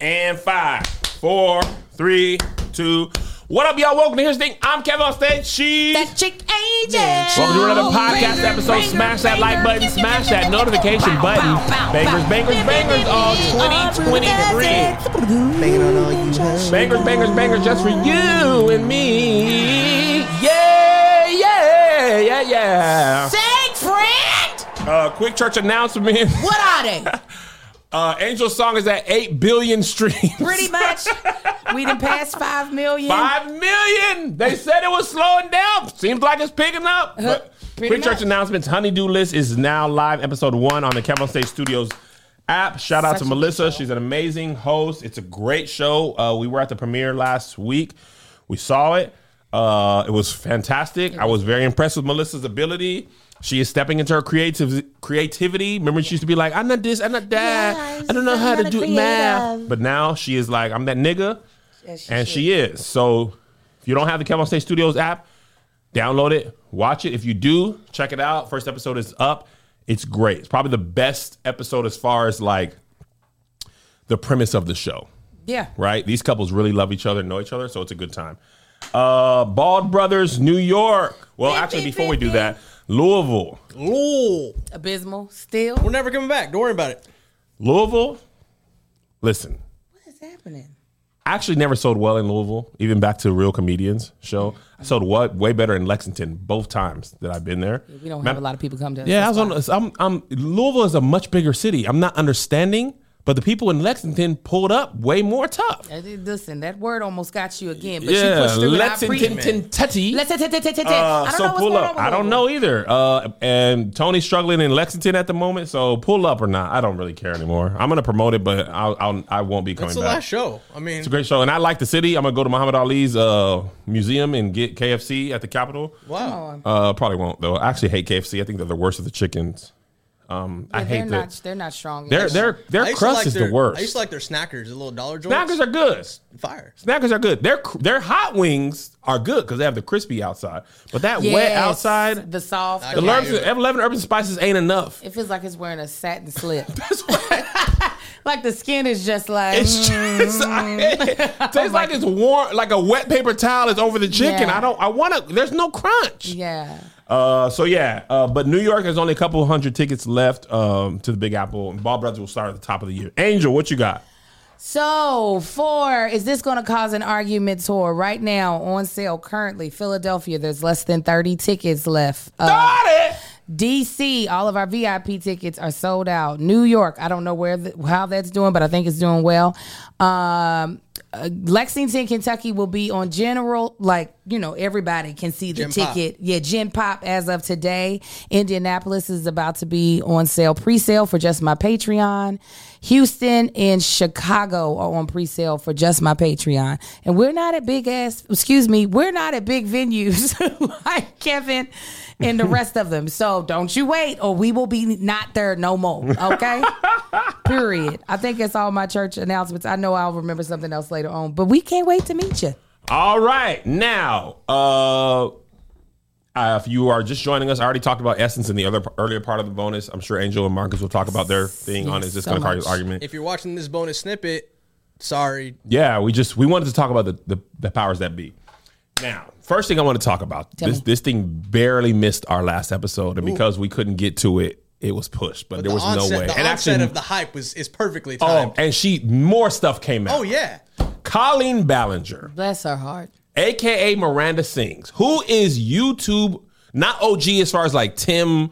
And five, four, three, two. What up, y'all? Welcome to Here's the Thing. I'm Kev on stage. She's That chick Angel. Welcome to another podcast Banger, episode. banger, Smash that like banger. button, smash that notification Bow, button. bow, bow, Bangers, bow. bangers, bangers all 2023. Banging on all you hoes. Bangers, bangers, bangers just for you and me. Yeah, yeah, yeah, yeah. Say, friend. Uh, quick church announcement. What are they? Uh, Angel's song is at 8 billion streams. Pretty much. We done passed five million. Five million. They said it was slowing down. Seems like it's picking up. Pretty quick church announcements. Honeydew List is now live, episode one on the Kev on Stage Studios app. Shout out Such to Melissa. She's an amazing host. It's a great show. Uh, we were at the premiere last week. We saw it. Uh, it was fantastic. I was very impressed with Melissa's ability. She is stepping into her creative creativity. Remember, she used to be like, "I'm not this, I'm not that. Yes, I don't know how to not a do math." creative. But now she is like, "I'm that nigga." Yes, she and should. she is. So if you don't have the Kev on Stage Studios app, download it, watch it. If you do, check it out. First episode is up. It's great. It's probably the best episode as far as like the premise of the show. Yeah. Right? These couples really love each other, know each other, so it's a good time. Uh Bald Brothers, New York. Well, Beep, actually, beep, before we do beep. that, Louisville. Ooh, Abysmal. Still. we're never coming back. Don't worry about it. Louisville. Listen, What is happening? I actually never sold well in Louisville, even back to Real Comedians show. I sold way, way better in Lexington both times that I've been there. We don't have a lot of people come to us. Yeah, I was on. I'm, I'm. Louisville is a much bigger city. I'm not understanding, but the people in Lexington pulled up way more tough. Listen, that word almost got you again, but Yeah, you pushed through it. I appreciate Lexington, it. Kentucky. Uh, so pull up. I don't know either. Uh, and Tony's struggling in Lexington at the moment, so pull up or not, I don't really care anymore. I'm gonna promote it, but I'll, I'll I won't be coming That's the back. last show. I mean, It's a great show, and I like the city. I'm gonna go to Muhammad Ali's uh, museum and get KFC at the Capitol. wow. Uh, probably won't though. I actually hate KFC. I think they're the worst of the chickens. Um, I hate they're the not. They're not strong. their enough. their I their to crust like is their, the worst. I used to like their snackers, the little dollar joints. Snackers are good. fire. Snackers are good. Their their hot wings are good because they have the crispy outside, but that wet outside, the soft. the Yeah, Urban, you're- 11 Urban Spices ain't enough. It feels like it's wearing a satin slip. like the skin is just like. It's just it tastes like it's warm, like a wet paper towel is over the chicken. Yeah. I don't. I want to. There's no crunch. yeah. Uh, so yeah, uh, but New York has only a couple hundred tickets left um, to the Big Apple. And Ball Brothers will start at the top of the year. Angel, what you got? So, for is this going to cause an argument tour right now on sale currently? Philadelphia, there's less than 30 tickets left. Uh, Got it. DC, all of our VIP tickets are sold out. New York, I don't know where the, how that's doing, but I think it's doing well. Um, uh, Lexington, Kentucky will be on general, like you know, everybody can see the Gen Pop. ticket. Yeah, Gen Pop as of today. Indianapolis is about to be on sale, pre-sale for just my Patreon. Houston and Chicago are on pre-sale for just my Patreon, and we're not at big ass. Excuse me, we're not at big venues like Kevin and the rest of them. So don't you wait, or we will be not there no more. Okay. Period. I think it's all my church announcements. I know I'll remember something else later on, but we can't wait to meet you. All right, now, uh, uh, if you are just joining us, I already talked about Essence in the other earlier part of the bonus. I'm sure Angel and Marcus will talk about their thing on Yes, is this so going to cause argument? If you're watching this bonus snippet, sorry. Yeah, we just we wanted to talk about the the, the powers that be. Now, first thing I want to talk about Tell this me. this thing barely missed our last episode, and because we couldn't get to it, it was pushed. But, there the was onset, no way. The and onset of the hype was is perfectly timed. oh, and she more stuff came out. Oh, yeah. Colleen Ballinger, Bless her heart. Aka Miranda Sings, who is YouTube not OG as far as like Tim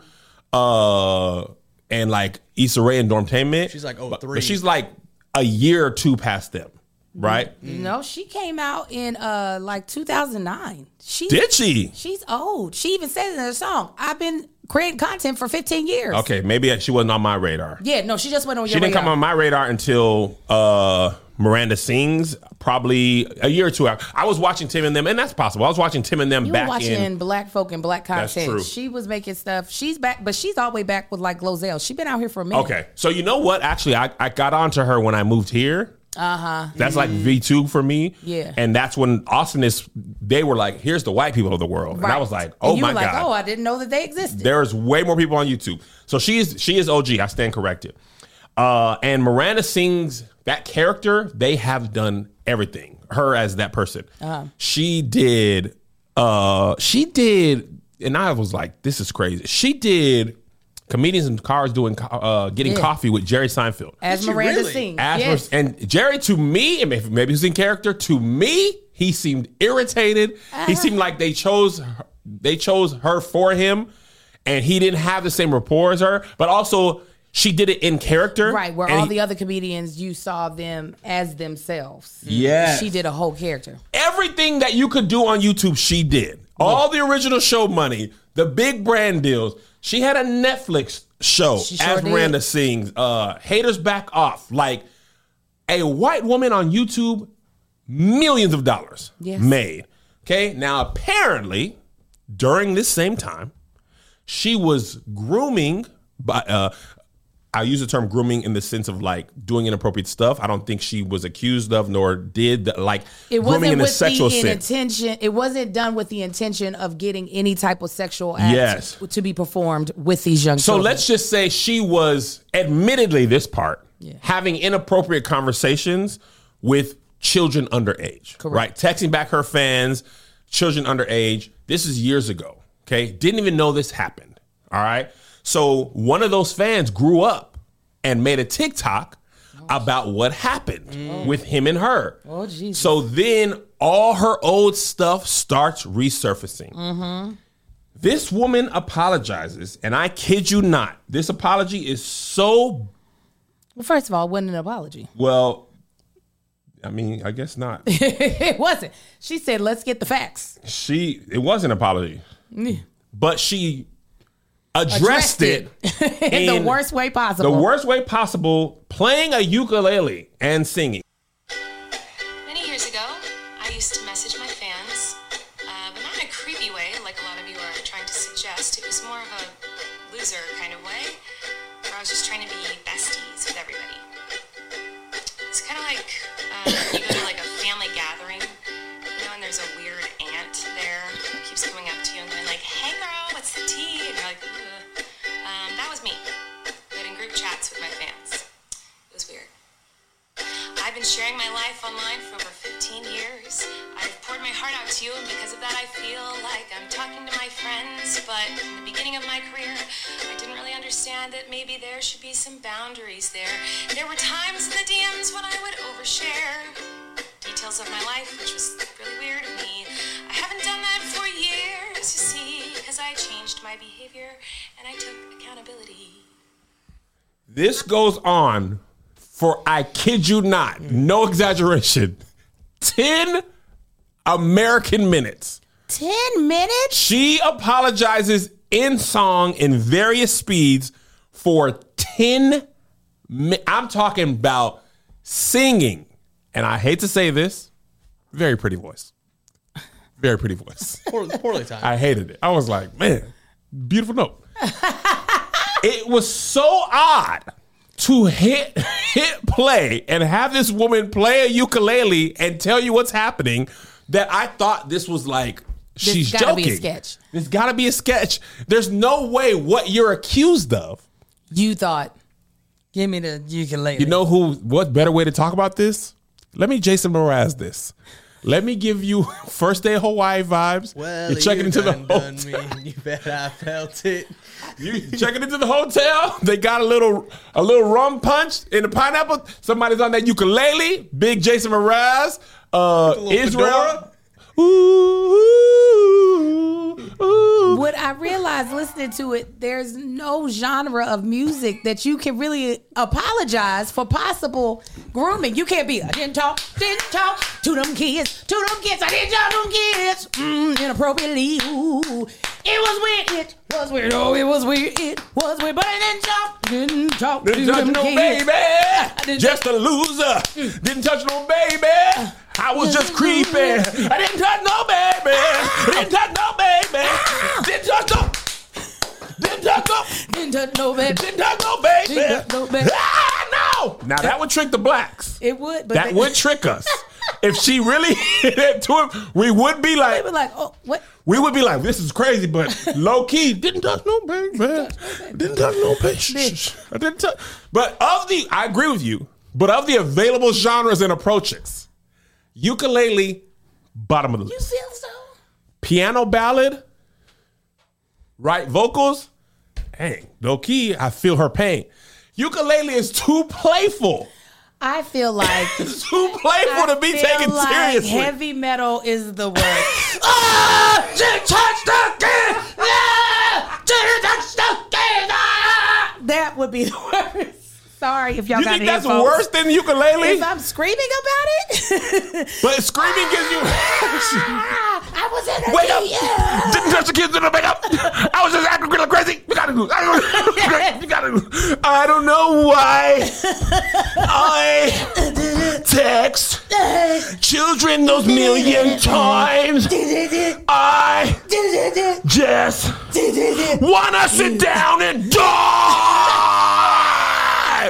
uh and like Issa Rae and Dormtainment. She's like, oh, but, three. but she's like a year or two past them, right? You know, she came out in uh like 2009. She Did she? She's old. She even said in her song, "I've been creating content for 15 years." Okay, maybe she wasn't on my radar. Yeah, no, she just went on She your didn't radar. come on my radar until uh, Miranda Sings, probably a year or two out. I was watching Tim and them, and that's possible. I was watching Tim and them You were back watching in. black folk and black content. She was making stuff. She's back, but she's all the way back with like Glozell. She's been out here for a minute. Okay, so you know what? Actually, I, I got onto her when I moved here. Uh huh. That's like V two for me. Yeah. and that's when Austin is. They were like, "Here's the white people of the world," and I was like, "Oh you my were like, god!" Oh, I didn't know that they existed. There's way more people on YouTube. So she is she is OG. I stand corrected. Uh, and Miranda Sings that character, they have done everything. Her as that person. Uh-huh. She did uh she did and I was like, this is crazy. She did comedians in cars doing uh getting Yeah. coffee with Jerry Seinfeld. As Did Miranda really? sings. As yes. and Jerry to me, and maybe maybe he's in character. To me, he seemed irritated. Uh-huh. He seemed like they chose her- they chose her for him, and he didn't have the same rapport as her. But also, she did it in character, Right, where all he- the other comedians you saw them as themselves. Yes. She did a whole character. everything that you could do on YouTube, she did. All the original show money, the big brand deals. She had a Netflix show sure as did. Miranda sings. Uh, Haters back off. Like a white woman on YouTube, millions of dollars Yes. made. Okay, now apparently during this same time, she was grooming. By uh, I use the term grooming in the sense of like doing inappropriate stuff. I don't think she was accused of nor did the, like It grooming wasn't in a sexual the sense. intention. It wasn't done with the intention of getting any type of sexual act Yes. to be performed with these young people. So children. let's just say she was, admittedly, this part, having inappropriate conversations with children underage. Correct. Right? Texting back her fans, children underage. This is years ago. Okay. Didn't even know this happened. All right. So one of those fans grew up and made a TikTok about what happened mm. with him and her. Oh, Jesus. So then all her old stuff starts resurfacing. Mm-hmm. This woman apologizes, and I kid you not, this apology is so Well, first of all, it wasn't an apology. well. I mean, I guess not. it wasn't. She said, "Let's get the facts." she it was an apology, but she addressed, Addressed it, it in, in the worst way possible. the worst way possible, playing a ukulele and singing. Sharing my life online for over 15 years. I've poured my heart out to you, and because of that, I feel like I'm talking to my friends. But in the beginning of my career, I didn't really understand that maybe there should be some boundaries there. There were times in the DMs when I would overshare details of my life, which was really weird of me. I haven't done that for years, you see, because I changed my behavior and I took accountability. This goes on for I kid you not, no exaggeration, ten American minutes. Ten minutes. She apologizes in song in various speeds for 10 mi- I'm talking about singing. And I hate to say this, very pretty voice. Very pretty voice. Poorly, poorly timed. I hated it. I was like, man, beautiful note. it was so odd to hit hit play and have this woman play a ukulele and tell you what's happening that I thought this was like she's gotta be a joking. sketch. There's got to be a sketch. There's no way what you're accused of. You thought, give me the ukulele. You know who? What better way to talk about this? Let me Jason Mraz this. Let me give you first day Hawaii vibes. well, you're checking you into the hotel. me. You bet I felt it. You checking into the hotel. They got a little a little rum punch in the pineapple. Somebody's on that ukulele. Big Jason Mraz. Uh, Israel. fedora. Ooh, ooh. What I realized listening to it, there's no genre of music that you can really apologize for possible grooming. You can't be, I didn't talk, didn't talk to them kids, to them kids, I didn't talk to them kids, mm, inappropriately. Ooh. It was weird, it was weird, oh, it was weird, it was weird, but I didn't talk, didn't talk to Didn't touch them no kids. baby. Just a loser. Mm. Didn't touch no baby. I was just creeping. I didn't touch no baby. I didn't touch no baby. Ah. Didn't touch no. Didn't touch no. Didn't touch no baby. Didn't touch no baby. Didn't no baby. Ah, no. Now that would trick the blacks. It would, but That they, would trick us. If she really hit it to him, we would be like, were like, oh, what? we would be like, this is crazy, but low key, didn't touch no baby. Didn't touch no baby. I didn't touch. But of the, I agree with you. But of the available genres and approaches, ukulele, bottom of the You feel so? Piano ballad, right vocals, dang, low key, I feel her pain. Ukulele is too playful. I feel like It's too playful I to be feel taken like seriously. Heavy metal is the worst. Ah, the kid. She touched the kid. Ah. that would be the worst. Sorry if y'all You got think that's headphones. worse than ukulele? If I'm screaming about it, But screaming gives you. Ah, I was in a Wake up! Didn't touch the kids in the makeup. I was just acting real crazy. You gotta do. You gotta. I don't know why I text children those million times. I just wanna sit down and die.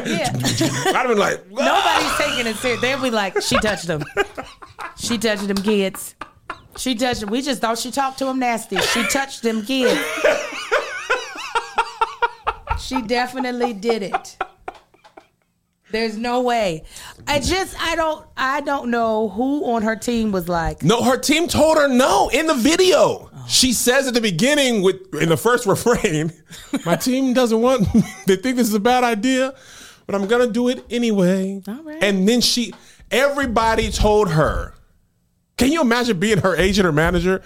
Yeah. I'd have been like, Nobody's taking it serious. They'd be like, she touched them. She touched them kids. She touched them. We just thought she talked to him nasty. She touched them kids. She definitely did it. There's no way. I just I don't I don't know who on her team was like, No, her team told her no in the video. She says at the beginning with in the first refrain, "My team doesn't want. they think this is a bad idea, but I'm gonna do it anyway." All right. And then she, everybody told her. Can you imagine being her agent or manager?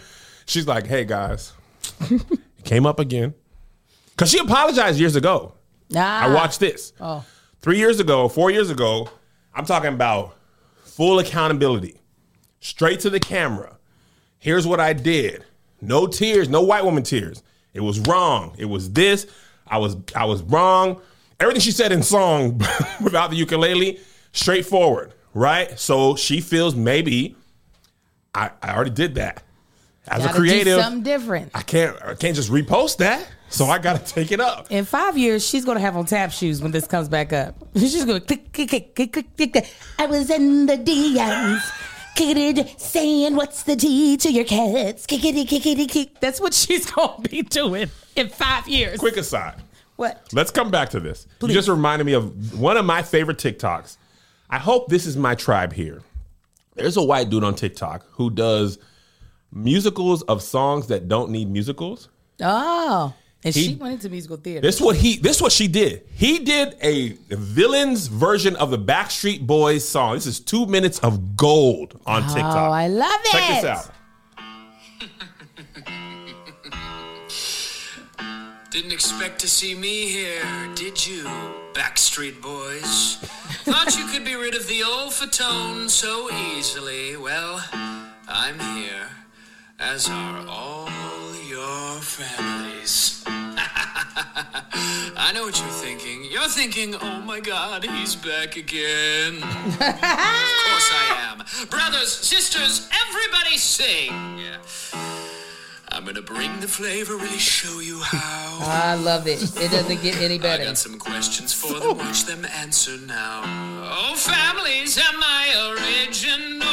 She's like, "Hey guys, came up again," because she apologized years ago. nah. I ah. watched this. Oh. Three years ago, four years ago, I'm talking about full accountability, straight to the camera. Here's what I did. No tears, no white woman tears. It was wrong. It was this. I was I was wrong. Everything she said in song without the ukulele, straightforward, right? So she feels maybe I, I already did that. As Gotta a creative, do something different. I can't I can't just repost that. So I gotta take it up. In five years, she's gonna have on tap shoes when this comes back up. She's gonna click, click, click, click, click, click. click. I was in the DMs. Kickity, saying what's the T to your cats? Kickity, kickity, kick. It, kick. That's what she's gonna be doing in five years. Quick aside. What? Let's come back to this. Please. You just reminded me of one of my favorite TikToks. I hope this is my tribe here. There's a white dude on TikTok who does musicals of songs that don't need musicals. Oh, and He- she went into musical theater. This what he this what she did. He did a villain's version of the Backstreet Boys song. This is two minutes of gold on oh, TikTok. Oh, I love it. Check this out. Didn't expect to see me here, did you, Backstreet Boys? Thought you could be rid of the old fatone so easily. Well, I'm here, as are all your families. I know what you're thinking. You're thinking, oh my god, he's back again. of course I am. Brothers, sisters, everybody sing. I'm gonna bring the flavor, really show you how. I love it. It doesn't get any better. I better. got some questions for them. Oh. Watch them answer now. Oh, families, am I original?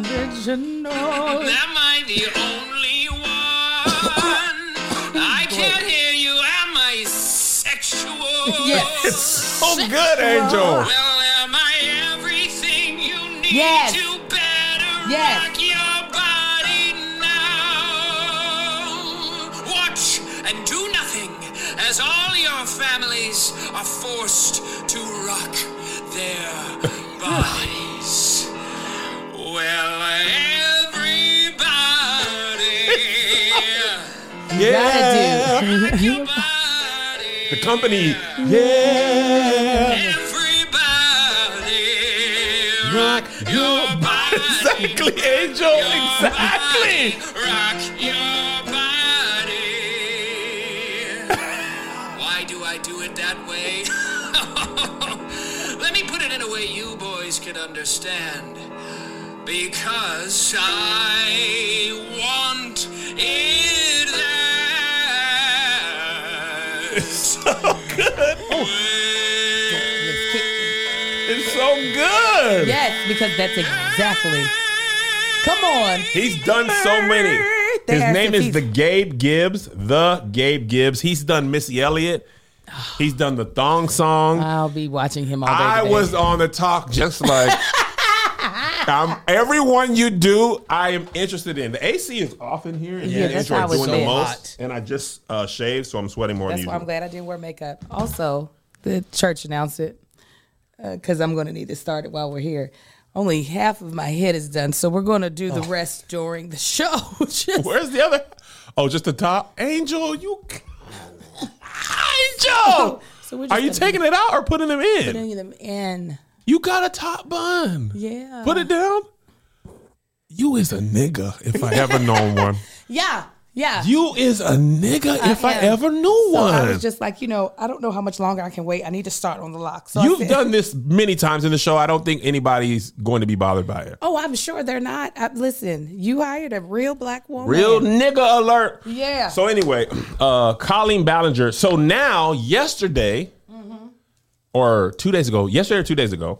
Original. Am I the only one? I can't hear you. Am I sexual? Yes. So good, Angel. Well, am I everything you need? Yes. You better Yes. All your families are forced to rock their bodies. Well, everybody, Yeah. Gotta your body. The company. Yeah. Everybody, Rock your body. Exactly, Angel. Exactly. Rock your understand. Because I want it that So good. way. It's so good. Yes, because that's exactly. Come on. He's done so many. His name is the Gabe Gibbs. The Gabe Gibbs. He's done Missy Elliott. He's done the thong song. I'll be watching him all day. I today. was on the talk just like um, everyone you do, I am interested in. The AC is off in here, and Yeah, that's how doing the most. Hot. And I just uh, shaved, so I'm sweating more That's than why I'm glad I didn't wear makeup. Also, the church announced it because I'm going to need to start it while we're here. Only half of my head is done, so we're going to do the rest during the show. Just- Where's the other? Oh, just the top. Angel, you. Angel, So we're just are you taking it out or putting them in? putting them in. You got a top bun. Yeah. Put it down. You is a nigga if I ever known one. Yeah. Yeah. You is a nigga if I, am. ever knew so one. I was just like, you know, I don't know how much longer I can wait. I need to start on the lock. So You've said- done this many times in the show. I don't think anybody's going to be bothered by it. Oh, I'm sure they're not. I, listen, you hired a real black woman. Real nigga alert. Yeah. So anyway, uh Colleen Ballinger. So now yesterday Mm-hmm. or 2 days ago, yesterday or 2 days ago,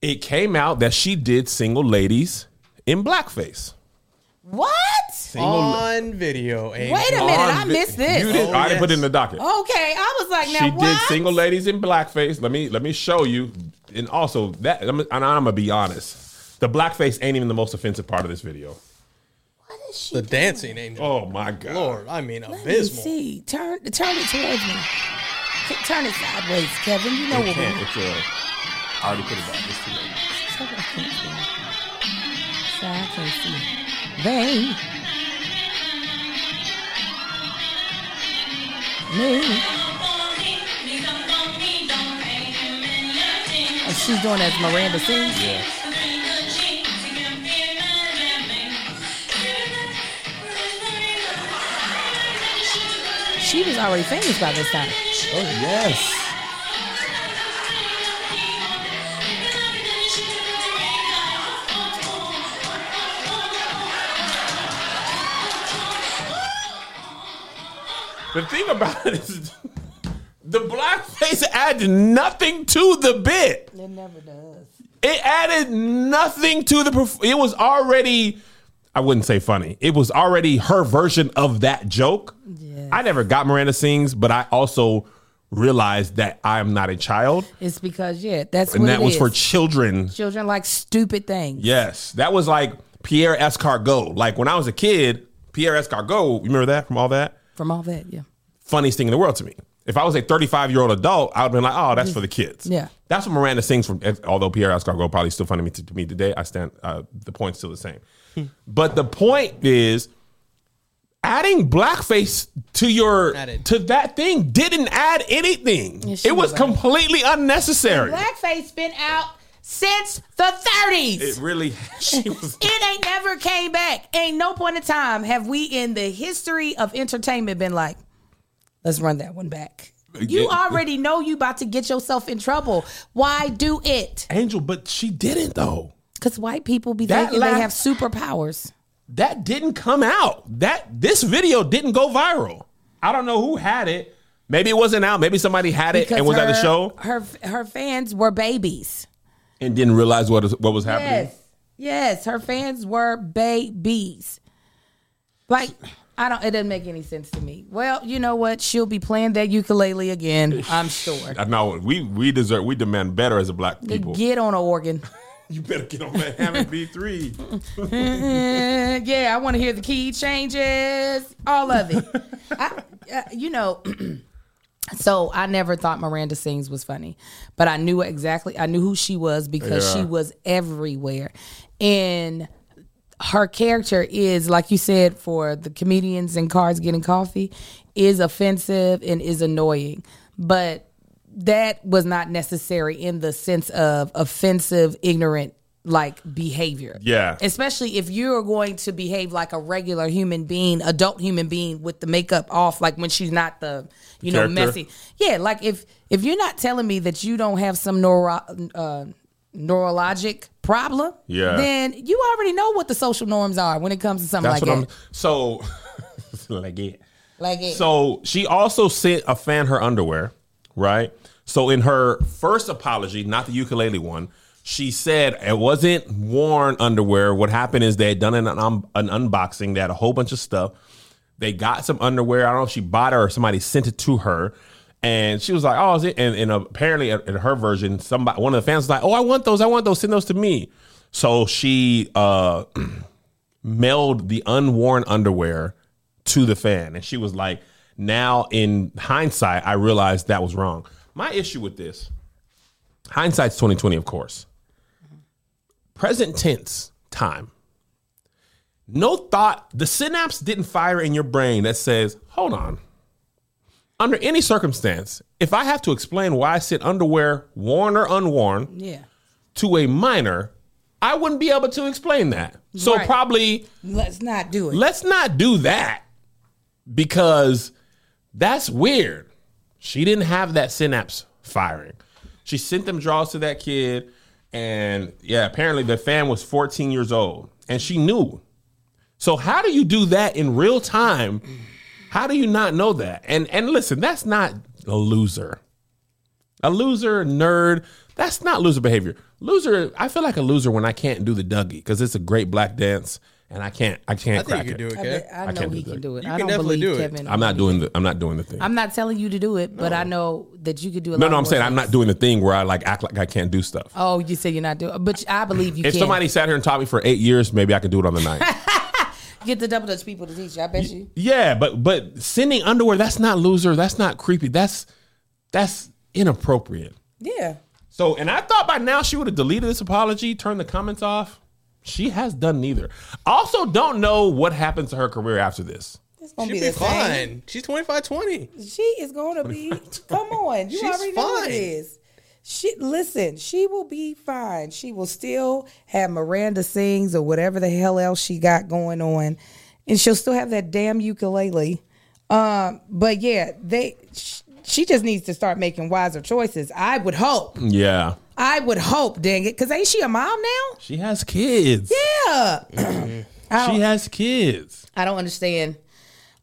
it came out that she did single ladies in blackface. What? Single On video. Angel. Wait a minute, on I vi- missed this. You did, Oh, I didn't put it in the docket. Okay, I was like, now she what? did single ladies in blackface. Let me let me show you. And also that I'm, and I'm gonna be honest. The blackface ain't even the most offensive part of this video. What is she? The dancing angel. Oh my god. Lord, I mean Let me see. Turn, turn it towards me. Turn it sideways, Kevin. You know It what can't. we're It's a. I already put it back. It's too late. So I can't see. So I can't see. They. Me. And she's doing as Miranda sings. Yeah. She was already famous by this time. Oh yes. The thing about it is, the blackface added nothing to the bit. It never does. It added nothing to the. perf- It was already. I wouldn't say funny. It was already her version of that joke. I never got Miranda sings, but I also realized that I am not a child, It's because yeah, that's and that was is. for children. children like stupid things. Yes, that was like Pierre Escargot. Like when I was a kid, Pierre Escargot. You remember that from all that? From all that, yeah. funniest thing in the world to me. If I was a 35 year old adult, I would have been like, oh, that's for the kids. Yeah. That's what Miranda sings from. Although Pierre Escargot probably still funny to me, to, to me today, I stand. Uh, the point's still the same. but the point is, adding blackface to your Added. to that thing didn't add anything. Yeah, it was was completely unnecessary. Blackface been out since the 30s. It really. She was. It ain't never came back. Ain't no point in time have we in the history of entertainment been like, let's run that one back. You Yeah. already know you about to get yourself in trouble. Why do it? Angel, but she didn't though. Because white people be That thinking last- they have superpowers. that didn't come out. That this video didn't go viral. I don't know who had it. Maybe it wasn't out. Maybe somebody had it and was at the show Her her fans were babies. And didn't realize what was, what was happening. Yes. Yes, her fans were babies. Like, I don't it doesn't make any sense to me. Well, you know what? She'll be playing that ukulele again, I'm sure. I know we we deserve we demand better as a black people. Get on an organ. you better get on that Hammond B three. Eh, yeah, I want to hear the key changes, all of it. I, uh, you know, so I never thought Miranda Sings was funny, but I knew exactly. I knew who she was because Yeah. she was everywhere, and her character is like you said for the comedians and cars getting coffee is offensive and is annoying, but that was not necessary in the sense of offensive, ignorant like behavior. Yeah. Especially if you're going to behave like a regular human being, adult human being with the makeup off, like when she's not the, you know, Character. messy. Yeah, like if if you're not telling me that you don't have some neuro uh neurologic problem, Yeah. then you already know what the social norms are when it comes to something That's like what that. I'm. So, like it. Like it. So she also sent a fan her underwear, right? So in her first apology, not the ukulele one, she said it wasn't worn underwear. What happened is they had done an, an unboxing. They had a whole bunch of stuff. They got some underwear. I don't know if she bought it or somebody sent it to her. And she was like, "Oh, is it?" And, and apparently, in her version, somebody, one of the fans was like, "Oh, I want those. I want those. Send those to me." So she uh, mailed the unworn underwear to the fan, and she was like, "Now, in hindsight, I realized that was wrong." My issue with this, hindsight's twenty twenty, of course. Present tense time. No thought, the synapse didn't fire in your brain that says, "Hold on." Under any circumstance, if I have to explain why I sent underwear, worn or unworn, Yeah. to a minor, I wouldn't be able to explain that. So Right. probably Let's not do it. let's not do that because that's weird. She didn't have that synapse firing. She sent them draws to that kid, and yeah, apparently the fan was 14 years old, and she knew. So how do you do that in real time? How do you not know that? And and listen, that's not a loser. A loser, nerd, that's not loser behavior. Loser, I feel like a loser when I can't do the Dougie because it's a great black dance and I can't I can't I crack think you it. can do it, I, okay? bet- I I know can't he do can that. do it. You I can don't definitely believe do it. Kevin. I'm not doing the I'm not doing the thing. I'm not telling you to do it, but I know that you could do it. no, lot no, I'm more saying I'm not doing the thing where I like act like I can't do stuff. Oh, you say you're not doing, but I believe you if can. somebody sat here and taught me for eight years, maybe I could do it on the night. get the double dutch people to teach you. I bet you. yeah, but but sending underwear, that's not loser. That's not creepy. That's that's inappropriate. Yeah. So, and I thought by now she would have deleted this apology, turned the comments off. She has done neither. Also, don't know what happens to her career after this. It's gonna She'll be be the same. fine. She's 25 20. She is gonna be. Come on, you She's already know what it She listen. She will be fine. She will still have Miranda sings or whatever the hell else she got going on, and she'll still have that damn ukulele. Um, but yeah, they. sh- She just needs to start making wiser choices. I would hope. Yeah. I would hope. Dang it, because ain't she a mom now? She has kids. Yeah. She has kids. I don't understand.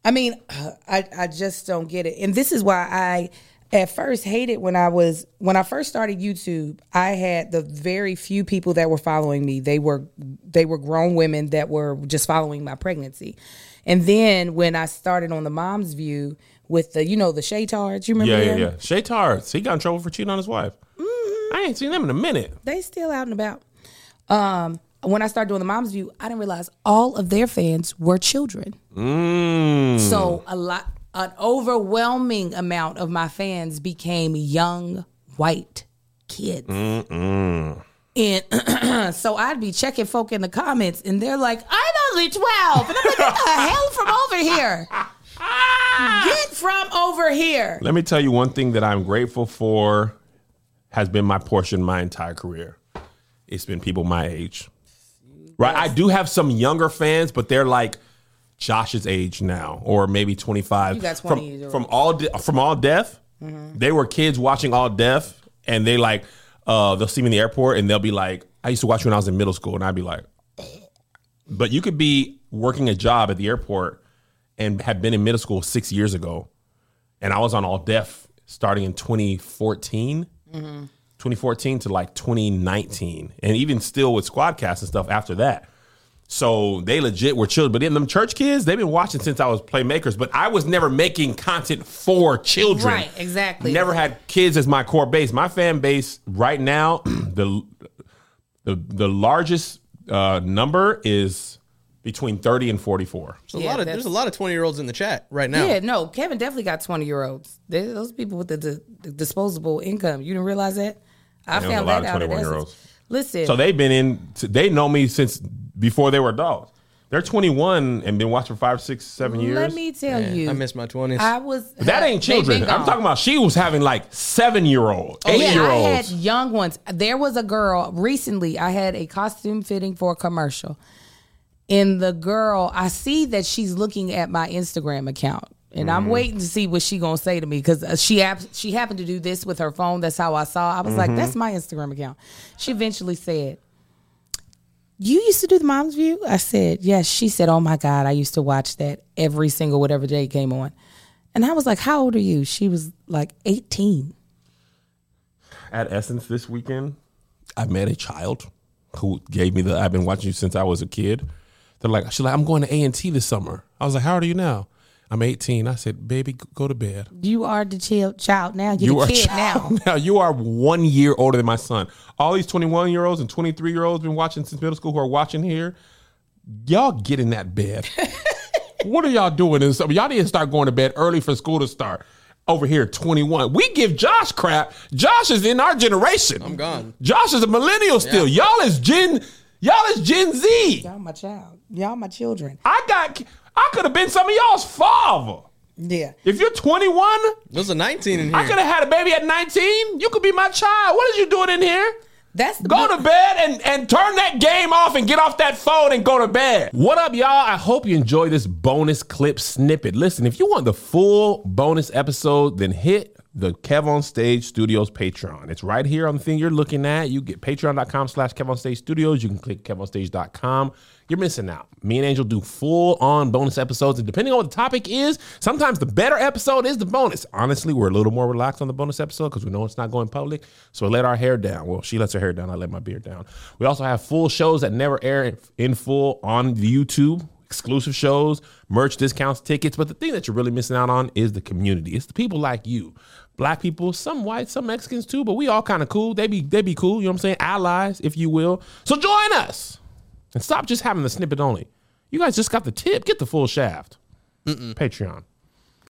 I mean, uh, I I just don't get it. And this is why I at first hated when I was when I first started YouTube, I had the very few people that were following me. They were they were grown women that were just following my pregnancy. And then when I started on the mom's view with the you know the Shaytards, you remember Yeah, yeah, them? yeah. Shaytards, he got in trouble for cheating on his wife. Mm-hmm. I ain't seen them in a minute. They still out and about. Um when I started doing the mom's view, I didn't realize all of their fans were children. Mm. So a lot, an overwhelming amount of my fans became young white kids. And so I'd be checking folk in the comments, and they're like, "I'm only 12. and I'm like, "Get the hell from over here! Get from over here!" Let me tell you one thing that I'm grateful for has been my portion my entire career. It's been people my age. Right? I do have some younger fans, but they're like Josh's age now, or maybe 25. You got 20 from, years from all De- from All Def. They were kids watching All Def, and they like uh, they'll see me in the airport, and they'll be like, "I used to watch you when I was in middle school," and I'd be like, but you could be working a job at the airport and have been in middle school six years ago, and I was on All Def starting in 2014, 2014 to like 2019, and even still with Squadcast and stuff after that. So they legit were children, but in them church kids, they've been watching since I was playmakers. But I was never making content for children. Right, exactly. Never had kids as my core base. My fan base right now, the the the largest uh, number is between 30 and 44. There's a lot of there's a lot of 20 year olds in the chat right now. Yeah, no, Kevin definitely got 20 year olds. Those people with the, the, the disposable income. You didn't realize that? I there's a found lot that of out. 21-year-olds. Listen, So they've been in. They know me since before they were adults. They're 21 and been watching for five, six, seven years. let me tell you. I miss my 20s. I was. that ain't children. I'm talking about. She was having like seven year old, Oh, eight yeah, year I had olds. young ones. There was a girl recently. I had a costume fitting for a commercial, and the girl, I see that she's looking at my Instagram account, and Mm-hmm. I'm waiting to see what she gonna say to me because she she happened to do this with her phone. That's how I saw. I was like, Mm-hmm. "That's my Instagram account." She eventually said. You used to do the mom's view? I said, yes. She said, oh my God, I used to watch that every single whatever day it came on. And I was like, how old are you? She was like 18. At Essence this weekend, I met a child who gave me the. I've been watching you since I was a kid. They're like, she's like, I'm going to A and T this summer. I was like, how old are you now? I'm 18. I said, baby, go to bed. You are the child, child now. You're You the are kid child now. now. You are one year older than my son. All these 21 year olds and 23 year olds been watching since middle school who are watching here. Y'all get in that bed. what are y'all doing? In summer? Y'all need to start going to bed early for school to start. Over here, 21. We give Josh crap. Josh is in our generation. I'm gone. Josh is a millennial still. Y'all is Gen. Y'all is Gen Z. Y'all my child. Y'all my children. I got. I could have been some of y'all's father. Yeah. If you're 21, There's a 19 in here. I could have had a baby at 19. You could be my child. What are you doing in here? That's the Go to bed and, and turn that game off and get off that phone and go to bed. What up, y'all? I hope you enjoy this bonus clip snippet. Listen, if you want the full bonus episode, then hit the Kev on Stage Studios Patreon. It's right here on the thing you're looking at. You get patreon.com slash Kev on Stage Studios. You can click kevonstage.com. You're missing out. Me and Angel do full on bonus episodes. And depending on what the topic is, sometimes the better episode is the bonus. Honestly, we're a little more relaxed on the bonus episode because we know it's not going public. So we let our hair down. Well, she lets her hair down. I let my beard down. We also have full shows that never air in- full on YouTube exclusive shows, merch discounts, tickets. But the thing that you're really missing out on is the community. It's the people like you. Black people, some white, some Mexicans too, but we all kind of cool. They be they be cool, you know what I'm saying? Allies, if you will. So join us. And stop just having the snippet only. You guys just got the tip. Get the full shaft. Patreon.